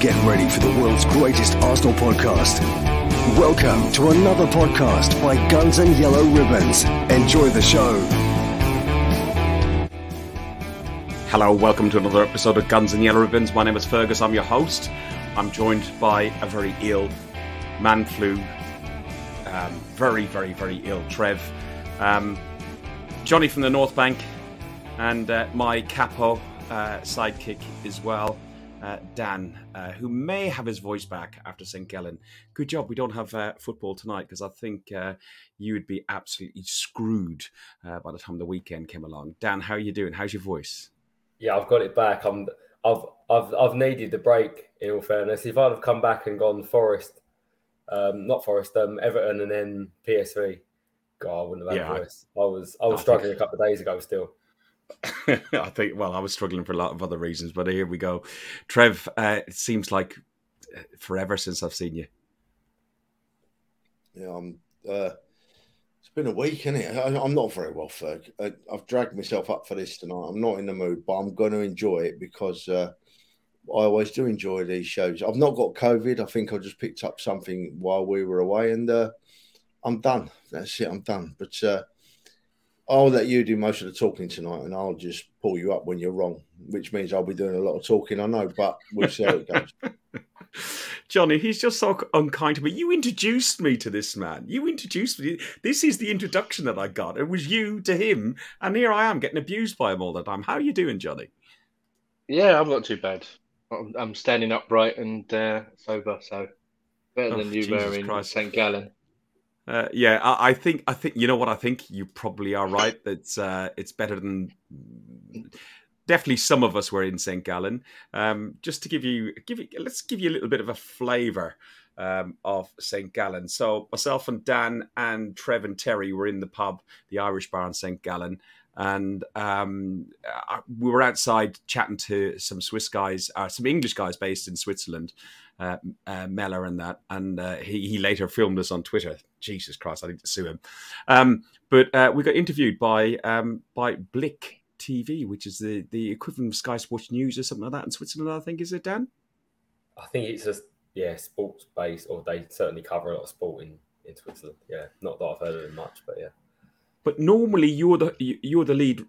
Get ready for the world's greatest Arsenal podcast. Welcome to another podcast by Guns and Yellow Ribbons. Enjoy the show. Hello, welcome to another episode of Guns and Yellow Ribbons. My name is Fergus, I'm your host. I'm joined by a very ill man flu, um, very, very, very ill Trev, um, Johnny from the North Bank, and uh, my capo uh, sidekick as well uh, Dan, uh, who may have his voice back after St. Gallen. Good job we don't have uh, football tonight because I think uh, you would be absolutely screwed uh, by the time the weekend came along. Dan, how are you doing? How's your voice? Yeah, I've got it back. I'm, I've, I've, I've needed the break. In all fairness, if I'd have come back and gone Forest, um, not Forest, um, Everton, and then PSV, God, I wouldn't have had Yeah, I- voice. I was, I was I struggling think- a couple of days ago still. I think, well, I was struggling for a lot of other reasons, but here we go. Trev, uh, it seems like uh, forever since I've seen you. Yeah, I'm. Uh, it's been a week, isn't it? I'm not very well, Ferg. I, I've dragged myself up for this tonight. I'm not in the mood, but I'm going to enjoy it because uh, I always do enjoy these shows. I've not got COVID. I think I just picked up something while we were away, and uh, I'm done. That's it. I'm done. But uh, I'll let you do most of the talking tonight, and I'll just pull you up when you're wrong, which means I'll be doing a lot of talking. I know, but we'll see how it goes. Johnny, he's just so unkind to me. You introduced me to this man. You introduced me. This is the introduction that I got. It was you to him, and here I am getting abused by him all the time. How are you doing, Johnny? Yeah, I'm not too bad. I'm, I'm standing upright and uh, sober, so better Oh, than you Jesus were in Christ. St. Gallen. Uh, yeah, I, I think I think you know what I think. You probably are right. That's uh, it's better than definitely some of us were in St. Gallen. Um, just to give you give let's give you a little bit of a flavour um, of St. Gallen. So myself and Dan and Trev and Terry were in the pub, the Irish Bar in St. Gallen. And um, uh, we were outside chatting to some Swiss guys, uh, some English guys based in Switzerland, uh, uh, Meller and that. And uh, he, he later filmed us on Twitter. Jesus Christ, I need to sue him. Um, but uh, we got interviewed by um, by Blick TV, which is the, the equivalent of Sky Sports News or something like that in Switzerland, I think. Is it, Dan? I think it's just yeah, sports based, or they certainly cover a lot of sport in, in Switzerland. Yeah, not that I've heard of them much, but yeah. But normally you're the you- you're the lead,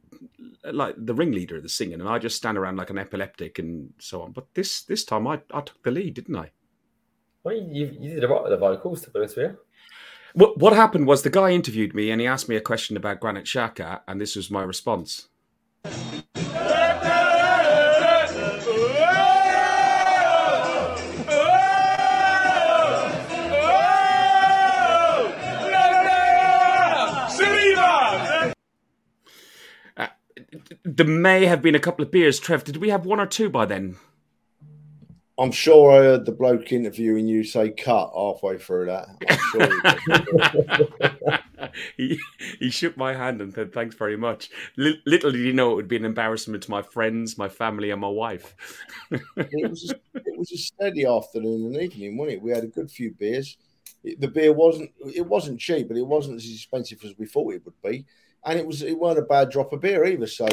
like the ringleader of the singing, and I just stand around like an epileptic and so on. But this this time I, I took the lead, didn't I? Well, you, you did a lot with the vocals, to be honest with you. What what happened was the guy interviewed me and he asked me a question about Granit Xhaka, and this was my response. There may have been a couple of beers. Trev, did we have one or two by then? I'm sure I heard the bloke interviewing you say cut halfway through that. I'm sure. he he shook my hand and said thanks very much. Li- Little did he know it would be an embarrassment to my friends, my family, and my wife. it was a, it was a steady afternoon and evening, wasn't it? We had a good few beers. It- the beer wasn't it wasn't cheap, but it wasn't as expensive as we thought it would be, and it was it weren't a bad drop of beer either. So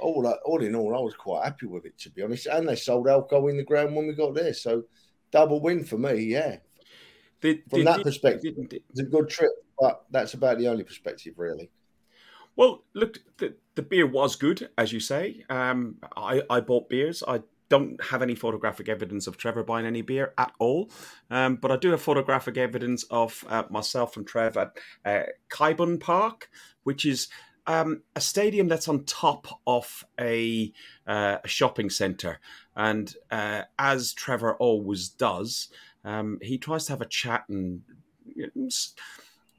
all all in all, I was quite happy with it to be honest. And they sold alcohol in the ground when we got there, so double win for me. Yeah, Did- from that did- perspective, it's a good trip, but that's about the only perspective really. Well, look, the, the beer was good, as you say. Um, I, I bought beers. I don't have any photographic evidence of Trevor buying any beer at all, um, but I do have photographic evidence of uh, myself and Trevor at uh, Kybunpark, which is um, a stadium that's on top of a, uh, a shopping centre. And uh, as Trevor always does, um, he tries to have a chat and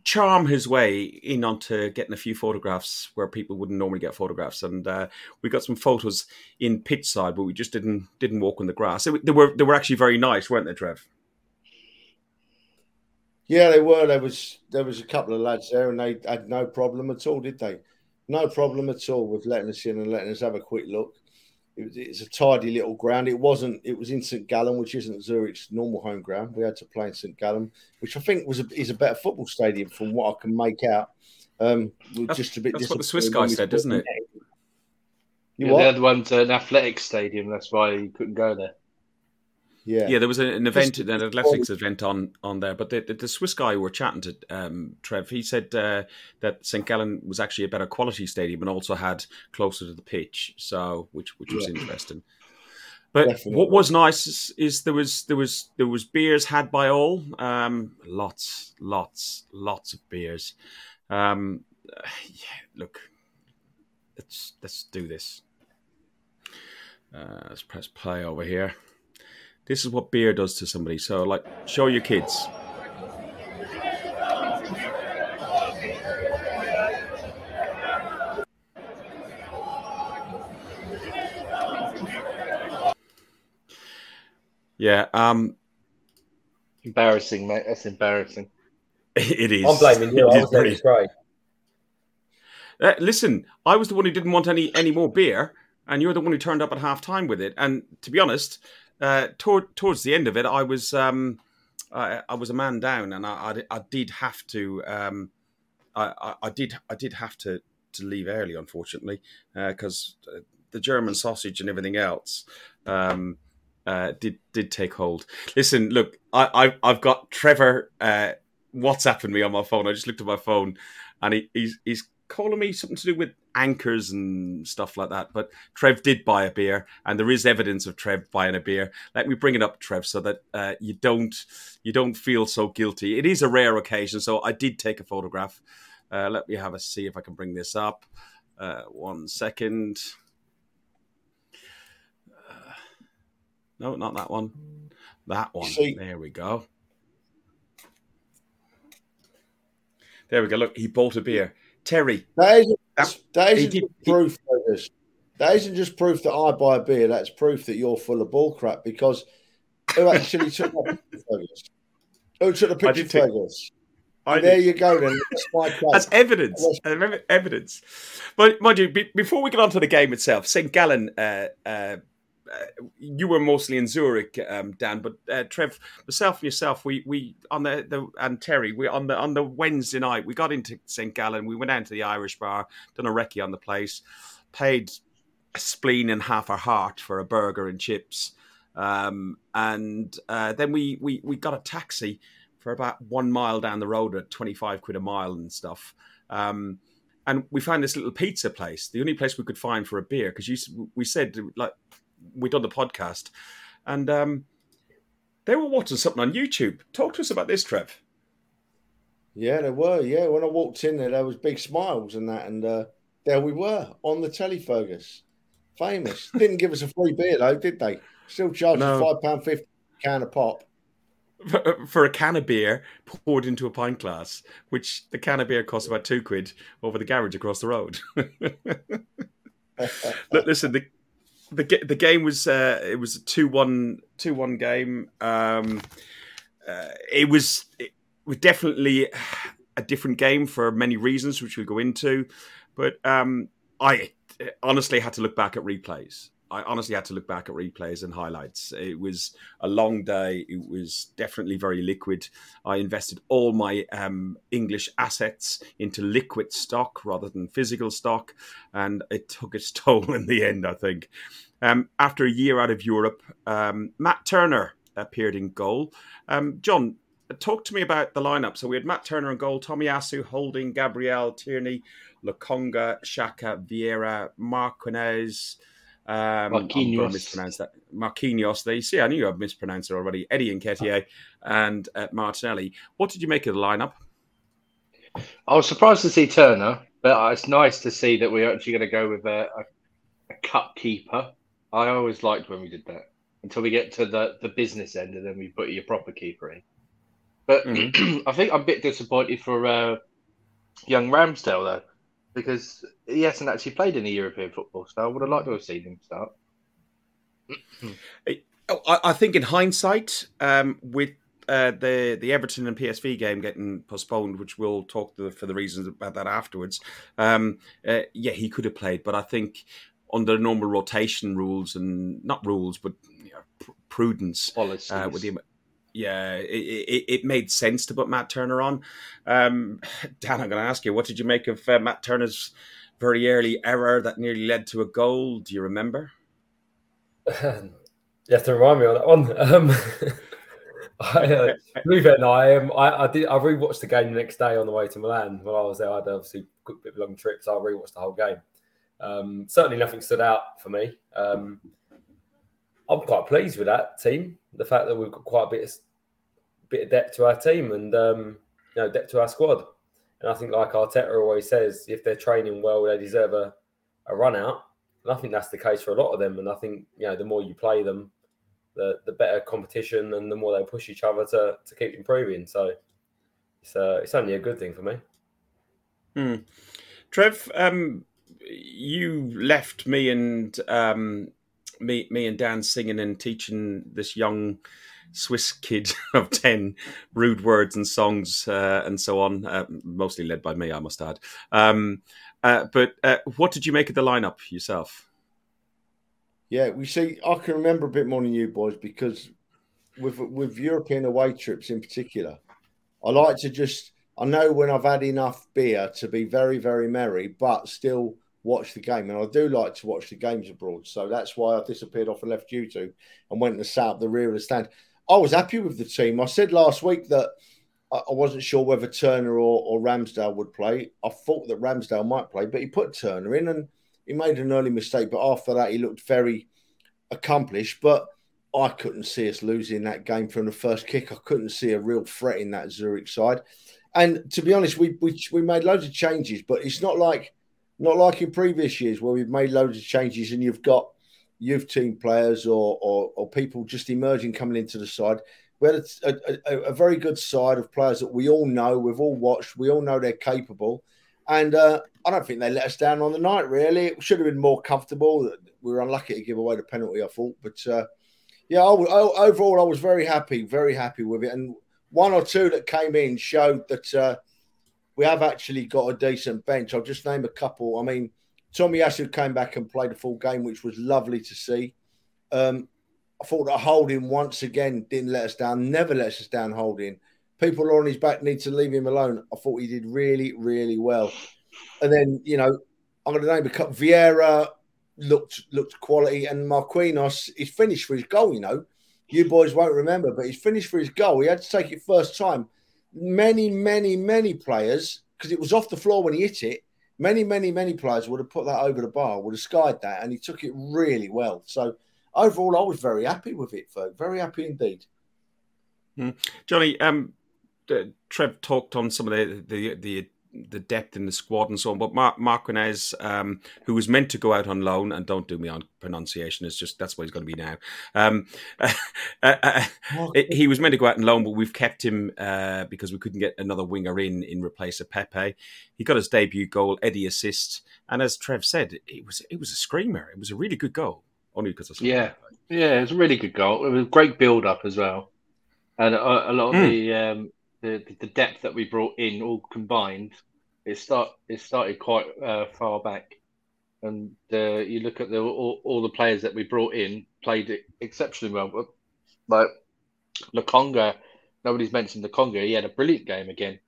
charm his way in onto getting a few photographs where people wouldn't normally get photographs. And uh, we got some photos in pitch side, but we just didn't didn't walk on the grass. They, they were they were actually very nice, weren't they, Trev? Yeah, they were. There was there was a couple of lads there, and they had no problem at all, did they? No problem at all with letting us in and letting us have a quick look. It it's a tidy little ground. It wasn't. It was in St Gallen, which isn't Zurich's normal home ground. We had to play in St Gallen, which I think was a, is a better football stadium from what I can make out. Um, we're That's- just a bit. that's what the Swiss guy we said, scored isn't it? You Yeah, what? the other one's an athletic stadium. That's why you couldn't go there. Yeah, Yeah, there was an event, an athletics event on on there. But the, the, Swiss guy who were chatting to, um, Trev, he said uh, that St Gallen was actually a better quality stadium and also had closer to the pitch, so which which was Yeah. interesting. But Definitely. what was nice is, is there was there was there was beers had by all, um, lots, lots, lots of beers. Um, yeah, look, let's let's do this. Uh, let's press play over here. This is what beer does to somebody. So, like, show your kids. Yeah, um, Embarrassing, mate. That's embarrassing. it is. I'm blaming you. It I is was there pretty- to spray. Uh, listen, I was the one who didn't want any any more beer, and you're the one who turned up at half time with it. And to be honest, uh, toward, towards the end of it, I was um, I, I was a man down, and I, I, I did have to um, I, I, did I did have to to leave early, unfortunately, because uh, the German sausage and everything else. Um, uh, did did take hold. Listen, look, I, I I've got Trevor uh, WhatsApping me on my phone. I just looked at my phone, and he, he's he's calling me something to do with anchors and stuff like that. But Trev did buy a beer, and there is evidence of Trev buying a beer. Let me bring it up, Trev, so that uh, you don't you don't feel so guilty. It is a rare occasion, so I did take a photograph. Uh, let me have a see if I can bring this up. Uh, one second. Uh, no, not that one. That one. See- There we go. There we go. Look, he bought a beer. Terry, that isn't, That- that he isn't did- he- proof. Fergus. That isn't just proof that I buy a beer. That's proof that you're full of bullcrap. Because who actually took that picture? Who took the picture, Fergus? There you go. Then that's. That's evidence. Evidence. But mind you, be, before we get on to the game itself, St. Gallen, uh, uh, uh, you were mostly in Zurich, um, Dan. But uh, Trev, myself, and yourself, we we on the, the and Terry, we on the on the Wednesday night, we got into St. Gallen. We went down to the Irish bar, done a recce on the place, paid a spleen and half a heart for a burger and chips, um, and uh, then we we we got a taxi for about one mile down the road at 25 quid a mile and stuff. Um, and we found this little pizza place, the only place we could find for a beer, because we said like we'd done the podcast, and um, they were watching something on YouTube. Talk to us about this, Trev. Yeah, they were. Yeah, when I walked in there, there was big smiles and that, and uh, there we were on the telly, Fergus. Famous. Didn't give us a free beer though, did they? Still charged No. five pound fifty can of pop. For, for a can of beer poured into a pint glass, which the can of beer costs about two quid over the garage across the road. Look, listen, the the the game was uh, it was a 2-1 2-1 game. Um, uh, it was it was definitely a different game for many reasons, which we'll go into. But um, I honestly had to look back at replays. I honestly had to look back at replays and highlights. It was a long day. It was definitely very liquid. I invested all my um, English assets into liquid stock rather than physical stock, and it took its toll in the end, I think. Um, after a year out of Europe, um, Matt Turner appeared in goal. Um, John, talk to me about the lineup. So we had Matt Turner in goal, Tomiyasu, Holding, Gabriel, Tierney, Lokonga, Xhaka, Vieira, Marquinez. Um, Marquinhos. mispronounce that. Marquinhos. There you see, I knew I'd mispronounced it already. Eddie and Nketiah and uh, Martinelli. What did you make of the lineup? I was surprised to see Turner, but it's nice to see that we're actually going to go with a, a, a cup keeper. I always liked when we did that until we get to the, the business end and then we put your proper keeper in. But I think I'm a bit disappointed for uh, young Ramsdale, though, because he hasn't actually played any European football. So I would have liked to have seen him start. Oh, I, I think in hindsight, um, with uh, the the Everton and PSV game getting postponed, which we'll talk to, for the reasons about that afterwards. Um, uh, yeah, he could have played, but I think under normal rotation rules and not rules, but you know, pr- prudence uh, with the yeah, it, it, it made sense to put Matt Turner on. Um, Dan, I'm going to ask you, what did you make of uh, Matt Turner's very early error that nearly led to a goal? Do you remember? You have to remind me on that one. Um, I, uh, believe it or not, I, um, I, I did. I rewatched the game the next day on the way to Milan. When I was there, I had obviously a bit of long trip, so I rewatched the whole game. Um, certainly, nothing stood out for me. Um, I'm quite pleased with that team. The fact that we've got quite a bit of, bit of depth to our team and um, you know depth to our squad. And I think, like Arteta always says, if they're training well, they deserve a, a run out. And I think that's the case for a lot of them. And I think you know the more you play them, the the better competition and the more they push each other to to keep improving. So it's uh, it's only a good thing for me. Hmm. Trev, um, you left me and um, me me and Dan singing and teaching this young Swiss kid of 10 rude words and songs uh, and so on, uh, mostly led by me, I must add. Um, uh, but uh, what did you make of the lineup yourself? Yeah, we see. I can remember a bit more than you boys because with with European away trips in particular, I like to just. I know when I've had enough beer to be very very merry, but still watch the game. And I do like to watch the games abroad, so that's why I disappeared off and left YouTube and went and sat up the rear of the stand. I was happy with the team. I said last week that I wasn't sure whether Turner or, or Ramsdale would play. I thought that Ramsdale might play, but he put Turner in and he made an early mistake, but after that, he looked very accomplished. But I couldn't see us losing that game from the first kick. I couldn't see a real threat in that Zurich side. And to be honest, we we, we made loads of changes, but it's not like not like in previous years where we've made loads of changes and you've got youth team players or or, or people just emerging coming into the side. We had a, a, a, very good side of players that we all know, we've all watched, we all know they're capable. And uh, I don't think they let us down on the night, really. It should have been more comfortable. We were unlucky to give away the penalty, I thought. But uh, yeah, I, I, overall, I was very happy, very happy with it. And one or two that came in showed that uh, we have actually got a decent bench. I'll just name a couple. I mean, Tomiyasu came back and played a full game, which was lovely to see. Um, I thought that Holding once again didn't let us down, never lets us down. Holding people on his back need to leave him alone. I thought he did really, really well. And then, you know, I'm going to name a couple. Vieira looked looked quality, and Marquinhos is finished for his goal. You know, you boys won't remember, but he's finished for his goal. He had to take it first time. Many, many, many players, because it was off the floor when he hit it. Many, many, many players would have put that over the bar, would have skied that, and he took it really well. So overall, I was very happy with it, Ferg. Very happy indeed. Mm. Johnny, um, Trev talked on some of the the the the depth in the squad and so on. But Mar- Marquinez, um, who was meant to go out on loan, and don't do me on pronunciation, is just that's what he's going to be now. Um, uh, uh, he was meant to go out on loan, but we've kept him uh, because we couldn't get another winger in in replace of Pepe. He got his debut goal, Eddie assist, and as Trev said, it was it was a screamer. It was a really good goal, only because of yeah, yeah, it was a really good goal. It was a great build up as well, and a, a lot of mm. the. Um, the, the depth that we brought in all combined, it start it started quite uh, far back, and uh, you look at the all, all, the players that we brought in played exceptionally well. But like Lokonga, nobody's mentioned Lokonga. He had a brilliant game again.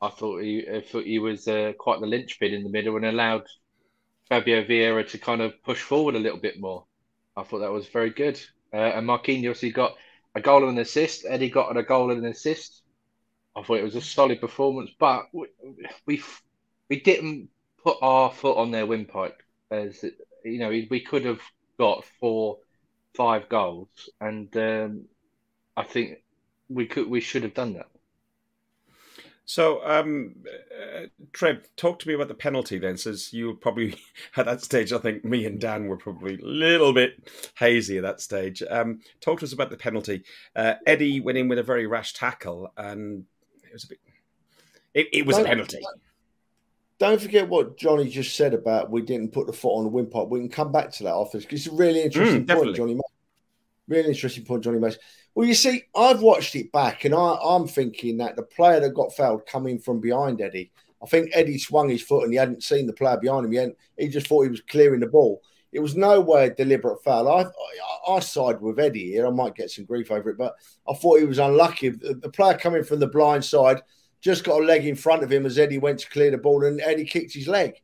I thought he I thought he was uh, quite the linchpin in the middle and allowed Fabio Vieira to kind of push forward a little bit more. I thought that was very good. Uh, and Marquinhos, he got a goal and an assist. Eddie got a goal and an assist. I thought it was a solid performance, but we we, didn't put our foot on their windpipe. As you know, we could have got four, five goals, and um, I think we could we should have done that. So, um, uh, Trev, talk to me about the penalty then. Says you probably at that stage, I think me and Dan were probably a little bit hazy at that stage. Um, talk to us about the penalty. Uh, Eddie went in with a very rash tackle, and it was a bit. It, it was don't, a penalty. Don't forget what Johnny just said about we didn't put the foot on the windpipe. We can come back to that after because it's a really interesting mm, point, Johnny. Really interesting point, Johnny makes. Well, you see, I've watched it back, and I, I'm thinking that the player that got fouled coming from behind Eddie. I think Eddie swung his foot and he hadn't seen the player behind him. He, he just thought he was clearing the ball. It was no way a deliberate foul. I, I, I side with Eddie here. I might get some grief over it, but I thought he was unlucky. The, the player coming from the blind side just got a leg in front of him as Eddie went to clear the ball, and Eddie kicked his leg.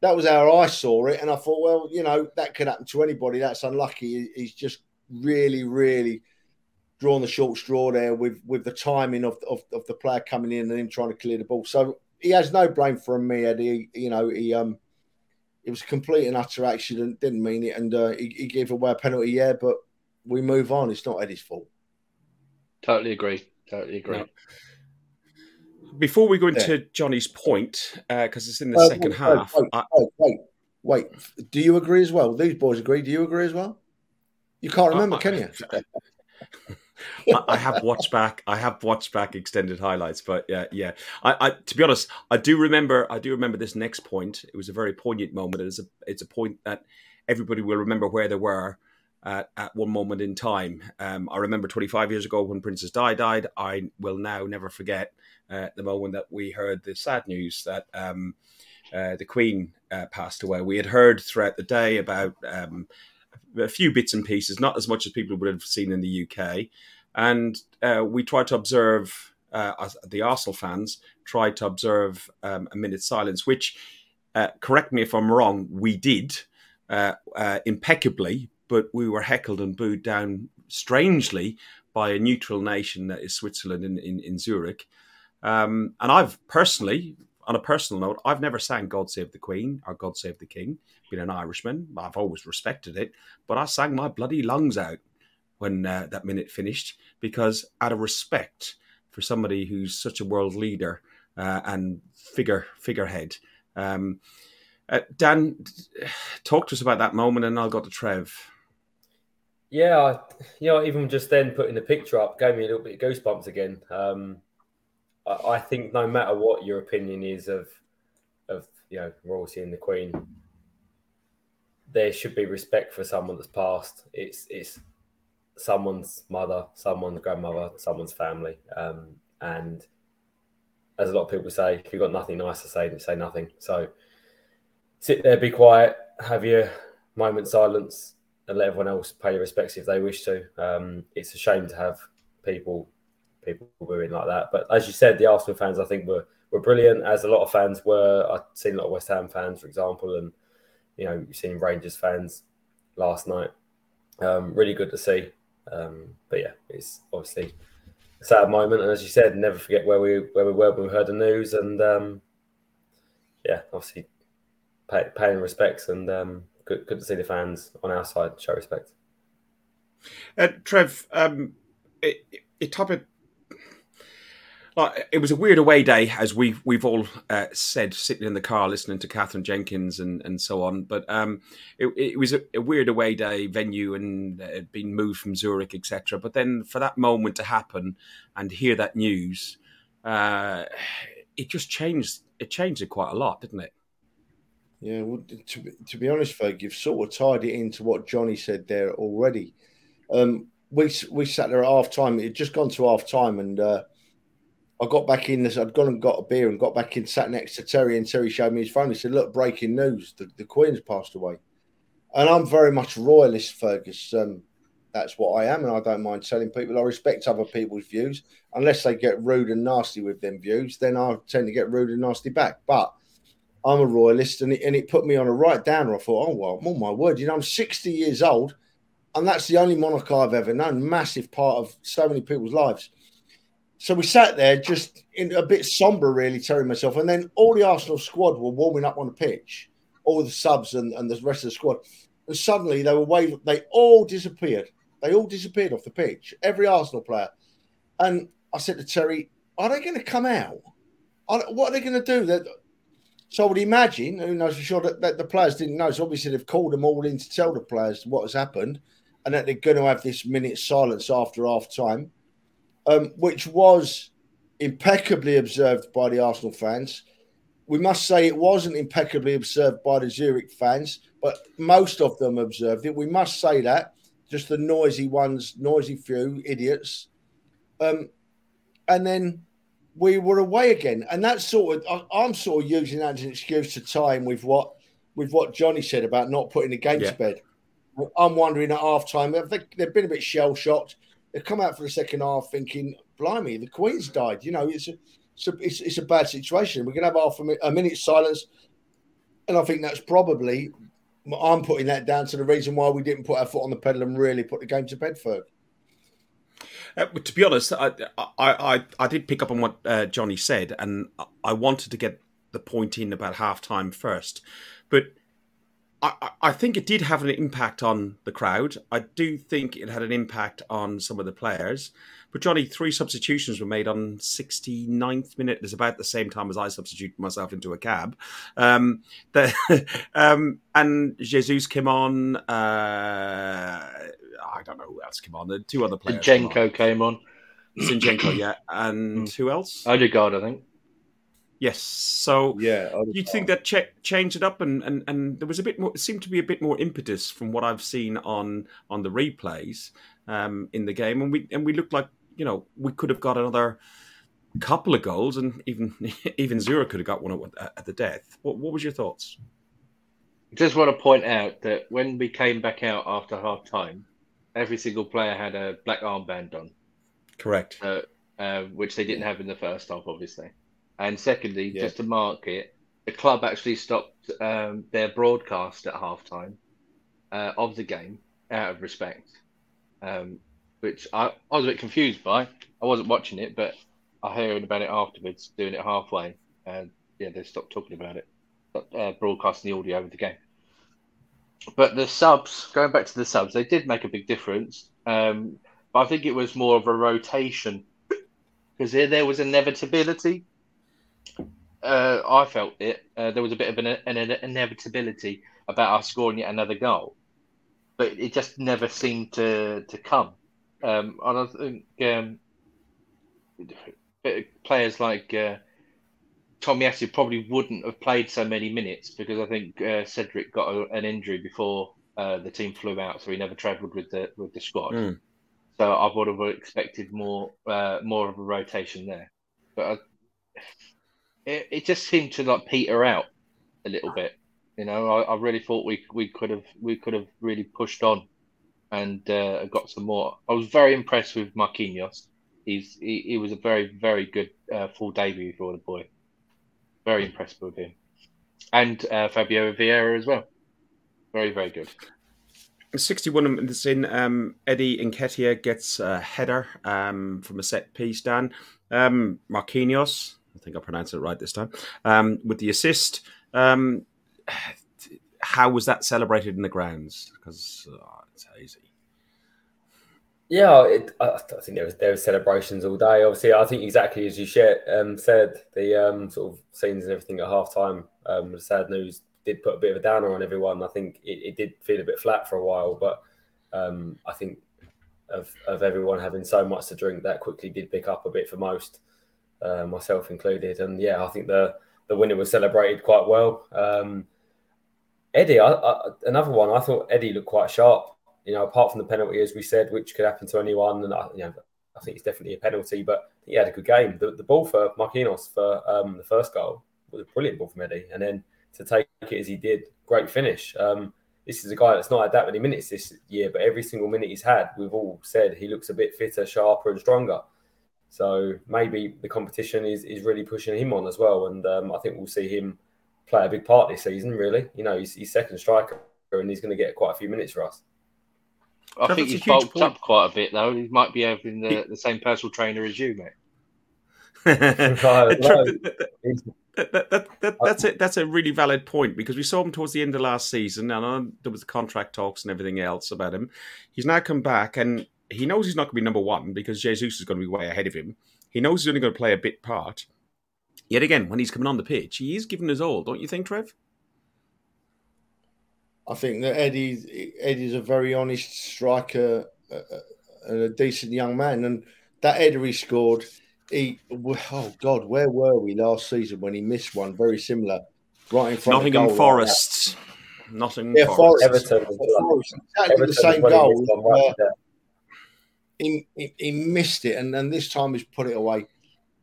That was how I saw it, and I thought, well, you know, that could happen to anybody. That's unlucky. He's just really, really drawn the short straw there with with the timing of, of, of the player coming in and him trying to clear the ball. So he has no blame from me, Eddie. You know, he um it was a complete and utter accident, didn't mean it, and uh, he, he gave away a penalty, yeah, but we move on. It's not Eddie's fault. Totally agree. Totally agree. No. Before we go into yeah. Johnny's point, because uh, it's in the uh, second wait, half. Wait, I... wait, wait, wait, Do you agree as well? These boys agree. Do you agree as well? You can't remember, can you? I have watched back. I have watched back extended highlights, but yeah, yeah. I, I, to be honest, I do remember. I do remember this next point. It was a very poignant moment. It's a, it's a point that everybody will remember where they were at, at one moment in time. Um, I remember 25 years ago when Princess Di died. I will now never forget uh, the moment that we heard the sad news that um, uh, the Queen uh, passed away. We had heard throughout the day about um, a few bits and pieces, not as much as people would have seen in the UK. And uh, we tried to observe, uh, the Arsenal fans tried to observe um, a minute's silence, which, uh, correct me if I'm wrong, we did uh, uh, impeccably, but we were heckled and booed down strangely by a neutral nation that is Switzerland in, in, in Zurich. Um, and I've personally, on a personal note, I've never sang God Save the Queen or God Save the King. Being an Irishman, I've always respected it, but I sang my bloody lungs out when uh, that minute finished because out of respect for somebody who's such a world leader uh, and figure figurehead. Um, uh, Dan, talk to us about that moment, and I'll go to Trev. Yeah, you know, even just then putting the picture up gave me a little bit of goosebumps again. Um, I, I think no matter what your opinion is of of you know royalty and the Queen, there should be respect for someone that's passed. It's it's someone's mother, someone's grandmother, someone's family. Um, and as a lot of people say, if you've got nothing nice to say, then say nothing. So sit there, be quiet, have your moment silence, and let everyone else pay your respects if they wish to. Um, it's a shame to have people people booing like that. But as you said, the Arsenal fans, I think, were were brilliant, as a lot of fans were. I've seen a lot of West Ham fans, for example, and you know, you've seen Rangers fans last night. Um, really good to see. Um, but yeah, it's obviously a sad moment, and as you said, never forget where we where we were when we heard the news, and um, yeah, obviously pay, paying respects, and um, good good to see the fans on our side show respect. Uh, Trev, um, it, it, it like it was a weird away day, as we've we've all uh, said, sitting in the car listening to Katherine Jenkins and, and so on. But um, it, it, was a, a, weird away day venue and it had been moved from Zurich, etc. But then for that moment to happen and hear that news, uh, it just changed. It changed it quite a lot, didn't it? Yeah, well, to, be, to be honest, Ferg, you've sort of tied it into what Johnny said there already. Um, we we sat there at half time. It had just gone to half time, and uh, I got back in this. I'd gone and got a beer and got back in, sat next to Terry, and Terry showed me his phone. He said, "Look, breaking news: the, the Queen's passed away." And I'm very much royalist, Fergus. Um, that's what I am, and I don't mind telling people. I respect other people's views, unless they get rude and nasty with them views. Then I tend to get rude and nasty back. But I'm a royalist, and it, and it put me on a right downer. I thought, oh well, oh my word, you know, I'm 60 years old, and that's the only monarch I've ever known. Massive part of so many people's lives so we sat there just in a bit somber, really, Terry myself. And then all the Arsenal squad were warming up on the pitch, all the subs and, and the rest of the squad. And suddenly they were waving, they all disappeared. They all disappeared off the pitch, every Arsenal player. And I said to Terry, Are they going to come out? Are, what are they going to do? That so I would imagine, who knows for sure, that, that the players didn't know. So obviously they've called them all in to tell the players what has happened and that they're going to have this minute silence after half time um, which was impeccably observed by the Arsenal fans. We must say it wasn't impeccably observed by the Zurich fans, but most of them observed it. We must say that. Just the noisy ones, noisy few idiots. Um, and then we were away again, and that's sort of I'm sort of using that as an excuse to tie in with what with what Johnny said about not putting the game yeah. to bed. I'm wondering at half time, they, they've been a bit shell shocked they come out for the second half thinking, "Blimey, the Queen's died." You know, it's a it's a, it's, it's a bad situation. We're going to have half a, minute, a minute silence, and I think that's probably I'm putting that down to the reason why we didn't put our foot on the pedal and really put the game to bed, Ferg. Uh, to be honest, I, I, I, I, did pick up on what uh, Johnny said, and I wanted to get the point in about half time first. But I, I think it did have an impact on the crowd. I do think it had an impact on some of the players. But Johnny, three substitutions were made on 69th minute. It's about the same time as I substituted myself into a cab. Um, the, um, and Jesus came on. Uh, I don't know who else came on. The two other players. Zinchenko came on. Zinchenko, yeah. And who else? Odegaard, I think. Yes. So yeah, you think that ch- changed it up, and, and and there was a bit more. It seemed to be a bit more impetus from what I've seen on on the replays um, in the game, and we and we looked like you know we could have got another couple of goals, and even even Zero could have got one at, at the death. What what was your thoughts? Just want to point out that when we came back out after half time, every single player had a black armband on. Correct. Uh, uh, which they didn't have in the first half, obviously. And secondly, yeah. just to mark it, the club actually stopped um, their broadcast at halftime uh, of the game out of respect, um, which I, I was a bit confused by. I wasn't watching it, but I heard about it afterwards, doing it halfway, and yeah, they stopped talking about it, uh, broadcasting the audio of the game. But the subs, going back to the subs, they did make a big difference. Um, but I think it was more of a rotation because there, there was inevitability uh, I felt it. Uh, there was a bit of an, an, inevitability about us scoring yet another goal, but it just never seemed to to come. Um, I don't think um, players like uh, Tomiyasu probably wouldn't have played so many minutes because I think uh, Cedric got a, an injury before uh, the team flew out, so he never travelled with the with the squad. Mm. So I would have expected more uh, more of a rotation there, but. I, it, it just seemed to like peter out a little bit. You know, I, I really thought we we could have we could have really pushed on and uh, got some more. I was very impressed with Marquinhos. He's he, he was a very very good uh, full debut for the boy. Very impressed with him, and uh, Fabio Vieira as well. Very very good. 61 minutes in, um, Eddie Nketiah gets a header um, from a set piece, Dan. Um, Marquinhos I think I pronounced it right this time. Um, with the assist, um, how was that celebrated in the grounds? Because oh, it's hazy. Yeah, it, I, I, think there was there was celebrations all day. Obviously, I think exactly as you shared, um, said, the um, sort of scenes and everything at half time. Um, the sad news did put a bit of a downer on everyone. I think it, it did feel a bit flat for a while, but um, I think of, of everyone having so much to drink, that quickly did pick up a bit for most uh, myself included. And yeah, I think the the winner was celebrated quite well. Um, Eddie, I, I, another one. I thought Eddie looked quite sharp. You know, apart from the penalty, as we said, which could happen to anyone, and I, you know, I think it's definitely a penalty. But he had a good game. The, the ball for Marquinhos for um, the first goal was a brilliant ball from Eddie, and then to take it as he did, great finish. Um, this is a guy that's not had that many minutes this year, but every single minute he's had, we've all said he looks a bit fitter, sharper, and stronger. So maybe the competition is, is really pushing him on as well. And um, I think we'll see him play a big part this season, really. You know, he's, he's second striker and he's going to get quite a few minutes for us. I think he's bulked point. up quite a bit, though. He might be having the, the same personal trainer as you, mate. that, that, that, that, that's it. That's a really valid point because we saw him towards the end of last season, and there was contract talks and everything else about him. He's now come back, and he knows he's not going to be number one because Jesus is going to be way ahead of him. He knows he's only going to play a bit part. Yet again, when he's coming on the pitch, he is giving his all, don't you think, Trev? I think that Eddie Eddie's a very honest striker uh, uh, and a decent young man. And that header he scored, he oh god, where were we last season when he missed one very similar, right in front Nottingham of Forest. Like Nottingham yeah, Forest. Forest. Everton. Forest. Exactly Everton the same goal he, he, missed it, and, and this time he's put it away.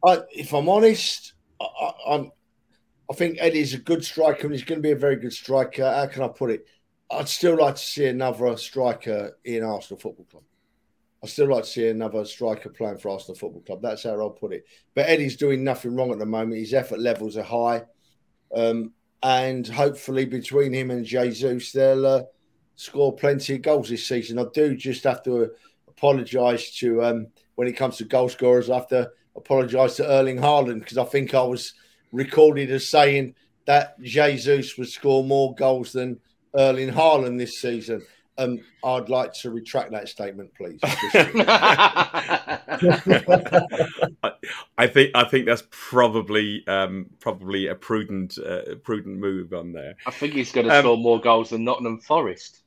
I, if I'm honest, I, I, I think Eddie's a good striker, and he's going to be a very good striker. How can I put it? I'd still like to see another striker in Arsenal Football Club. I'd still like to see another striker playing for Arsenal Football Club. That's how I'll put it. But Eddie's doing nothing wrong at the moment. His effort levels are high. Um, and hopefully between him and Jesus, they'll uh, score plenty of goals this season. I do just have to apologise to um, when it comes to goal scorers. I have to apologise to Erling Haaland because I think I was recorded as saying that Jesus would score more goals than Erling Haaland this season. Um, I'd like to retract that statement, please. I think I think that's probably um, probably a prudent uh, prudent move on there. I think he's going to um, score more goals than Nottingham Forest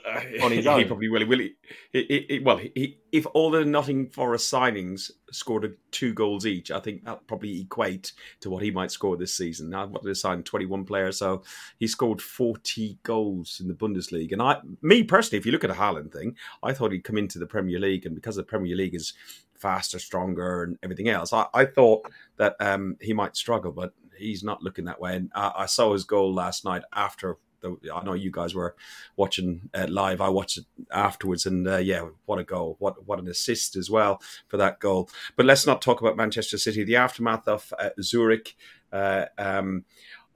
on his own. He probably will. Will he? he, he well, he, if all the Nottingham Forest signings scored two goals each, I think that probably equate to what he might score this season. Now, what did he sign? Twenty-one players, so he scored forty goals in the Bundesliga. And I, me personally, if you look at the Haaland thing, I thought he'd come into the Premier League, and because the Premier League is faster, stronger, and everything else, I, I thought that um, he might struggle, but he's not looking that way. And I, I saw his goal last night after I know you guys were watching uh, live. I watched it afterwards, and uh, yeah, what a goal! What what an assist as well for that goal. But let's not talk about Manchester City. The aftermath of uh, Zurich. Uh, um,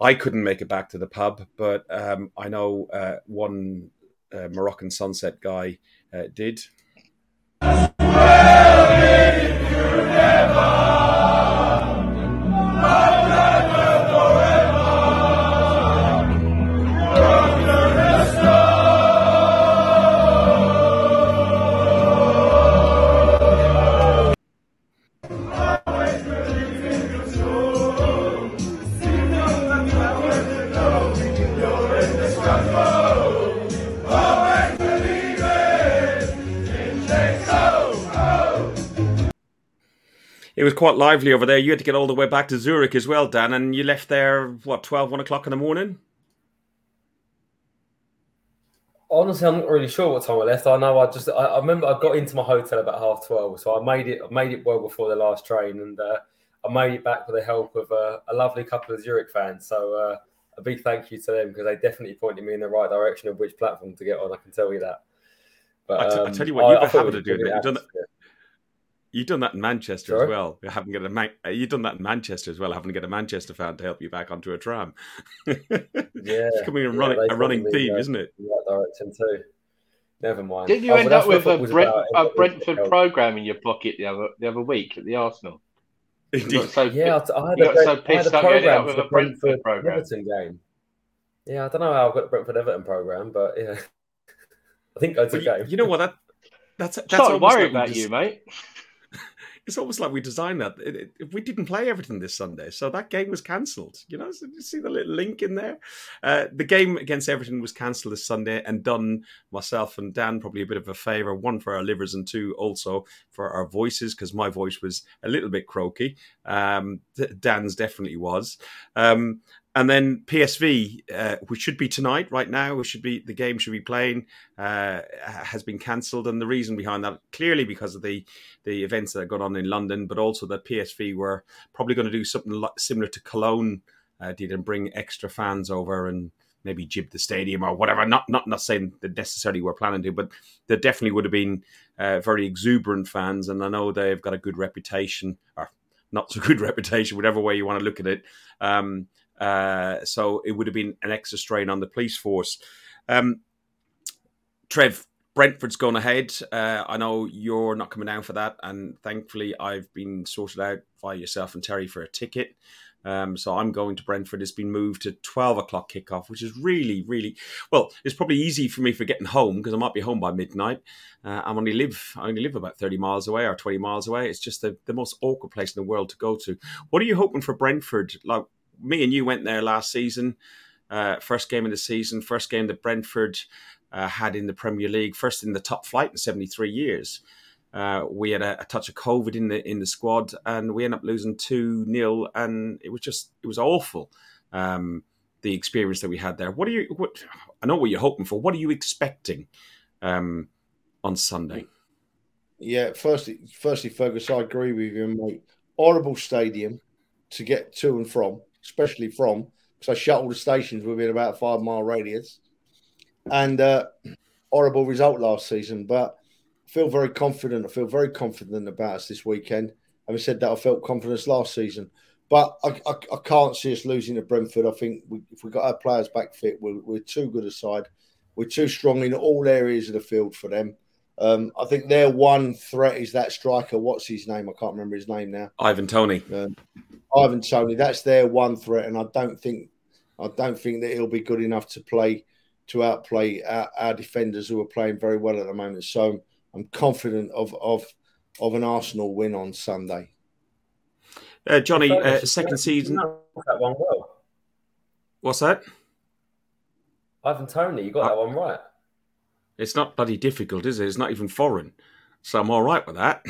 I couldn't make it back to the pub, but um, I know uh, one uh, Moroccan sunset guy did. It was quite lively over there. You had to get all the way back to Zurich as well, Dan, and you left there, what, 12, 1 o'clock in the morning? Honestly, I'm not really sure what time I left. I know I just, I, I remember I got into my hotel about half 12, so I made it, I made it well before the last train, and uh, I made it back with the help of uh, a lovely couple of Zurich fans. So uh, a big thank you to them because they definitely pointed me in the right direction of which platform to get on. I can tell you that. But I, t- um, I tell you what, you've been to do it. You've done, You've done that in Manchester Sorry? as well. You haven't a Man- you've done that in Manchester as well. Having to get a Manchester fan to help you back onto a tram. yeah, it's becoming a running a running theme, uh, isn't it? that direction too. Never mind. Didn't you oh, end up with a, Brent, a Brentford program in your pocket the other the other week at the Arsenal? So, yeah, I, had, a, so pissed I had a program for the Brentford, Brentford Everton game. Yeah, I don't know how I got the Brentford Everton program, but yeah, I think I took well, game. You know what? That that's that's. Not worried like about just... you, mate it's almost like we designed that. It, it, we didn't play Everton this Sunday, so that game was cancelled. You know, so you see the little link in there. Uh, the game against Everton was cancelled this Sunday and done myself and Dan probably a bit of a favour. One for our livers and two also for our voices because my voice was a little bit croaky. Um, Dan's definitely was. Um, and then PSV, uh, which should be tonight, right now, which should be the game should be playing, uh, has been cancelled, and the reason behind that clearly because of the the events that going on in London, but also that PSV were probably going to do something similar to Cologne uh, did and bring extra fans over and maybe jib the stadium or whatever. Not not not saying that necessarily we're planning to, but there definitely would have been uh, very exuberant fans, and I know they've got a good reputation or not so good reputation, whatever way you want to look at it. Um, uh, so it would have been an extra strain on the police force. Um, Trev, Brentford's gone ahead. Uh, I know you're not coming down for that, and thankfully I've been sorted out by yourself and Terry for a ticket. Um, so I'm going to Brentford. It's been moved to 12 o'clock kickoff, which is really, really well. It's probably easy for me for getting home because I might be home by midnight. Uh, I only live, I only live about 30 miles away or 20 miles away. It's just the, the most awkward place in the world to go to. What are you hoping for Brentford? Like me and you went there last season, uh, first game of the season, first game that Brentford uh, had in the Premier League, first in the top flight in 73 years. Uh, we had a, a, touch of COVID in the in the squad, and we ended up losing two 0 and it was just it was awful. Um, the experience that we had there. What are you? What I know what you're hoping for. What are you expecting um, on Sunday? Yeah, firstly, firstly, Fergus, I agree with you, mate. Horrible stadium to get to and from especially from because I shut all the stations within about a five mile radius. And uh, horrible result last season, but I feel very confident. I feel very confident about us this weekend. Having said that, I felt confidence last season. but I, I, I, can't see us losing to Brentford. I think we, if we got our players back fit, we're, we're too good a side. We're too strong in all areas of the field for them. Um, I think their one threat is that striker. What's his name? I can't remember his name now. Ivan Toney. Um, Ivan Toney, That's their one threat, and I don't think I don't think that he'll be good enough to play to outplay our, our defenders who are playing very well at the moment. So I'm confident of of of an Arsenal win on Sunday. Uh, Johnny, uh, second season. That one well. What's that? Ivan Toney, you got uh, that one right. It's not bloody difficult, is it? It's not even foreign. So I'm all right with that.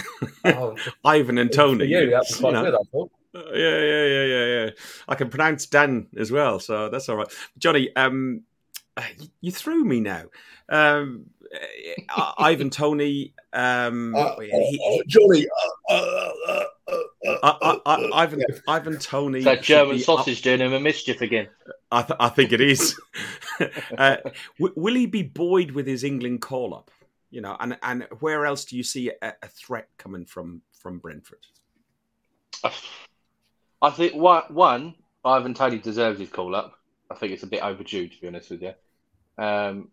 Oh, Ivan and Tony. you, that was quite you know, good, I thought. Uh, yeah, yeah, yeah, yeah, yeah. I can pronounce Dan as well, so that's all right. Johnny, um, you threw me now. Um, uh, Ivan Toney, Um, uh, he, he, Johnny. Ivan Ivan Toney. that German sausage doing him a mischief again. I, th- I think it is. uh, w- will he be buoyed with his England call up? You know, and and where else do you see a, a threat coming from from Brentford? I think one, Ivan Toney deserves his call up. I think it's a bit overdue, to be honest with you. Um,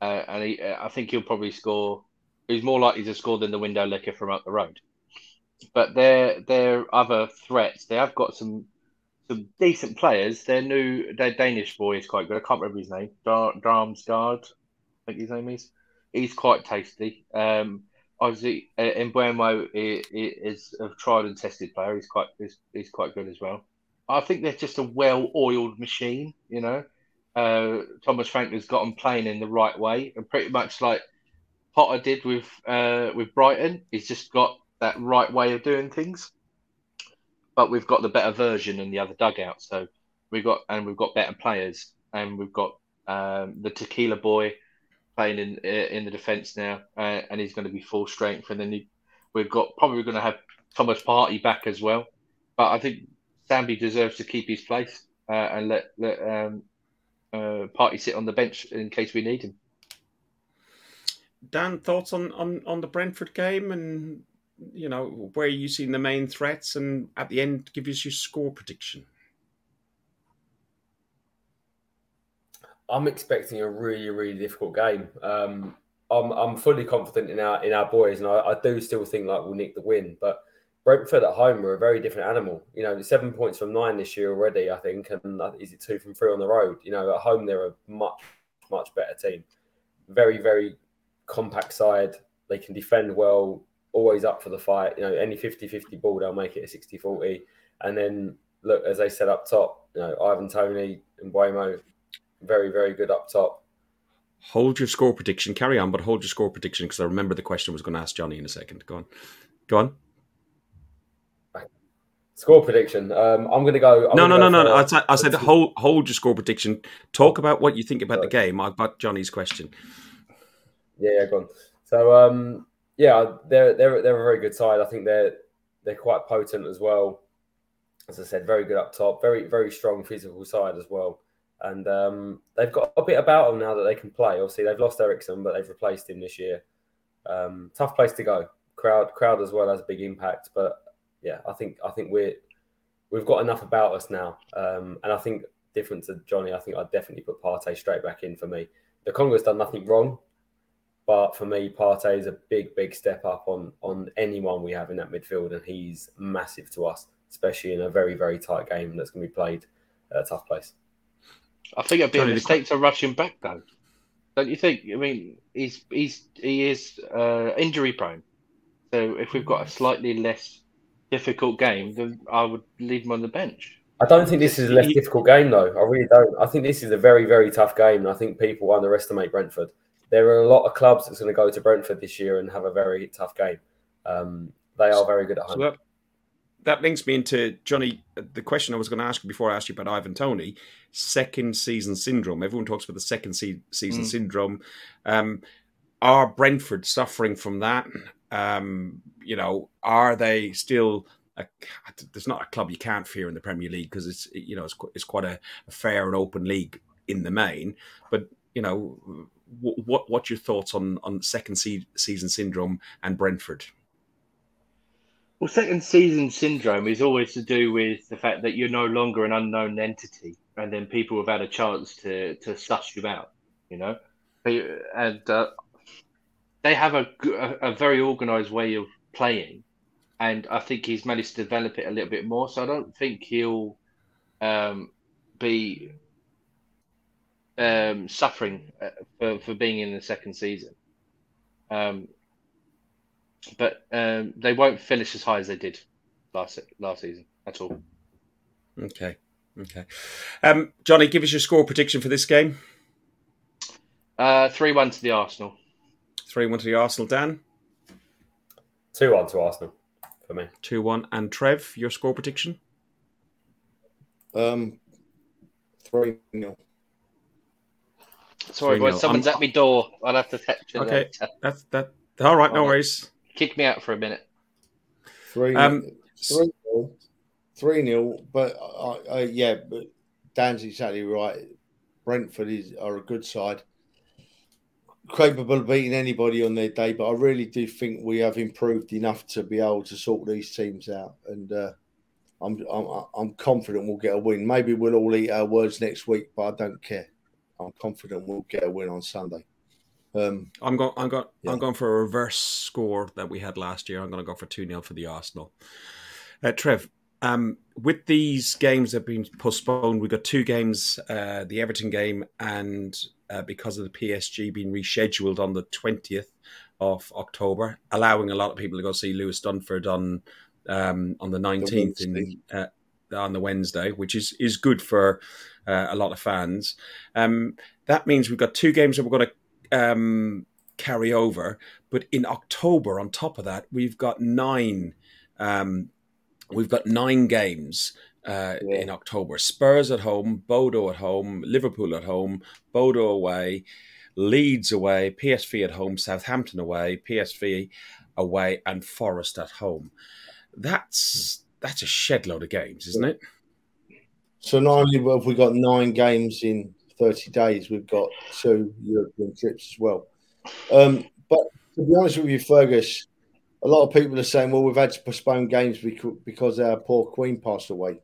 uh, and he, uh, I think he'll probably score. He's more likely to score than the window licker from up the road. But their their other threats, they have got some some decent players. Their new their Danish boy is quite good. I can't remember his name. Dar- Damsgaard, I think his name is. He's quite tasty. Um, obviously, uh, Mbeumo is a tried and tested player. He's quite he's, he's quite good as well. I think they're just a well-oiled machine. You know, uh, Thomas Frank has got them playing in the right way, and pretty much like Potter did with uh, with Brighton, he's just got that right way of doing things. But we've got the better version in the other dugout, so we've got and we've got better players, and we've got um, the Tequila boy playing in in the defence now, uh, and he's going to be full strength. And then he, we've got probably going to have Thomas Partey back as well. But I think Sambi deserves to keep his place uh, and let let um, uh, Partey sit on the bench in case we need him. Dan, thoughts on, on, on the Brentford game and you know where you seen the main threats, and at the end, give us your score prediction. I'm expecting a really, really difficult game. Um, I'm, I'm fully confident in our in our boys, and I, I do still think like we'll nick the win. But Brentford at home are a very different animal. You know, seven points from nine this year already, I think, and is it two from three on the road? You know, at home they're a much, much better team. Very, very compact side. They can defend well, always up for the fight. You know, any 50-50 ball, they'll make it a 60-40. And then look, as they said up top, you know, Ivan Toney and Mbeumo, very, very good up top. Hold your score prediction. Carry on, but hold your score prediction because I remember the question I was going to ask Johnny in a second. Go on. Go on. Score prediction. Um, I'm going to go. I'm no, no, go no, no, I, t- I said hold hold your score prediction. Talk about what you think about Sorry. the game. I've got Johnny's question. Yeah, yeah, go on. So, um, yeah, they're they're they're a very good side. I think they're they're quite potent as well. As I said, very good up top, very very strong physical side as well. And um, they've got a bit about them now that they can play. Obviously, they've lost Eriksen, but they've replaced him this year. Um, tough place to go. Crowd crowd as well has a big impact, but yeah, I think I think we're we've got enough about us now, um, and I think different to Johnny, I think I'd definitely put Partey straight back in for me. Lokonga's done nothing wrong, but for me, Partey is a big, big step up on on anyone we have in that midfield, and he's massive to us, especially in a very, very tight game that's going to be played at a tough place. I think it'd be Johnny, a mistake to rush him back, though. Don't you think? I mean, he's he's he is uh, injury prone, so if we've got a slightly less difficult game, then I would leave him on the bench. I don't think this is a less difficult game, though. I really don't. I think this is a very, very tough game. And I think people underestimate Brentford. There are a lot of clubs that's going to go to Brentford this year and have a very tough game. Um, they are very good at home. So that, that links me into Johnny. The question I was going to ask you before I asked you about Ivan Toney, second season syndrome. Everyone talks about the second se- season mm. syndrome. Um, are Brentford suffering from that? Um, you know, are they still? A, there's not a club you can't fear in the Premier League because it's you know it's, it's quite a, a, fair and open league in the main. But you know, what what's your thoughts on on second season syndrome and Brentford? Well, second season syndrome is always to do with the fact that you're no longer an unknown entity, and then people have had a chance to to suss you out. You know, and uh, they have a, a, a very organised way of playing, and I think he's managed to develop it a little bit more. So I don't think he'll um, be um, suffering uh, for, for being in the second season. Um, but um, they won't finish as high as they did last last season at all. Okay, okay. Um, Johnny, give us your score prediction for this game. Uh, three one to the Arsenal. Three one to the Arsenal. Dan. Two one to Arsenal for me. Two one and Trev, your score prediction. Um, three nil. Sorry, boys. Someone's I'm... at my door. I'll have to text you. Okay, later. that's that. All right, no worries. Kick me out for a minute. Three, um, three nil, three nil. But uh, uh, yeah, but Dan's exactly right. Brentford is are a good side, capable of beating anybody on their day. But I really do think we have improved enough to be able to sort these teams out, and uh, I'm, I'm I'm confident we'll get a win. Maybe we'll all eat our words next week, but I don't care. I'm confident we'll get a win on Sunday. Um, I'm going. I'm going. Yeah. I'm going for a reverse score that we had last year. I'm going to go for two 0 for the Arsenal. Uh, Trev, um, with these games that have been postponed, we've got two games: uh, the Everton game, and uh, because of the PSG being rescheduled on the 20th of October, allowing a lot of people to go see Louis Dunford on um, on the 19th the in, uh, on the Wednesday, which is is good for uh, a lot of fans. Um, that means we've got two games that we're going to um, carry over. But in October, on top of that, we've got nine. Um, we've got nine games uh, yeah. in October. Spurs at home, Bodo at home, Liverpool at home, Bodo away, Leeds away, PSV at home, Southampton away, PSV away, and Forest at home. That's that's a shed load of games, isn't it? So not only have we got nine games in 30 days, we've got two European trips as well. Um, but to be honest with you, Fergus, a lot of people are saying, well, we've had to postpone games because our poor Queen passed away.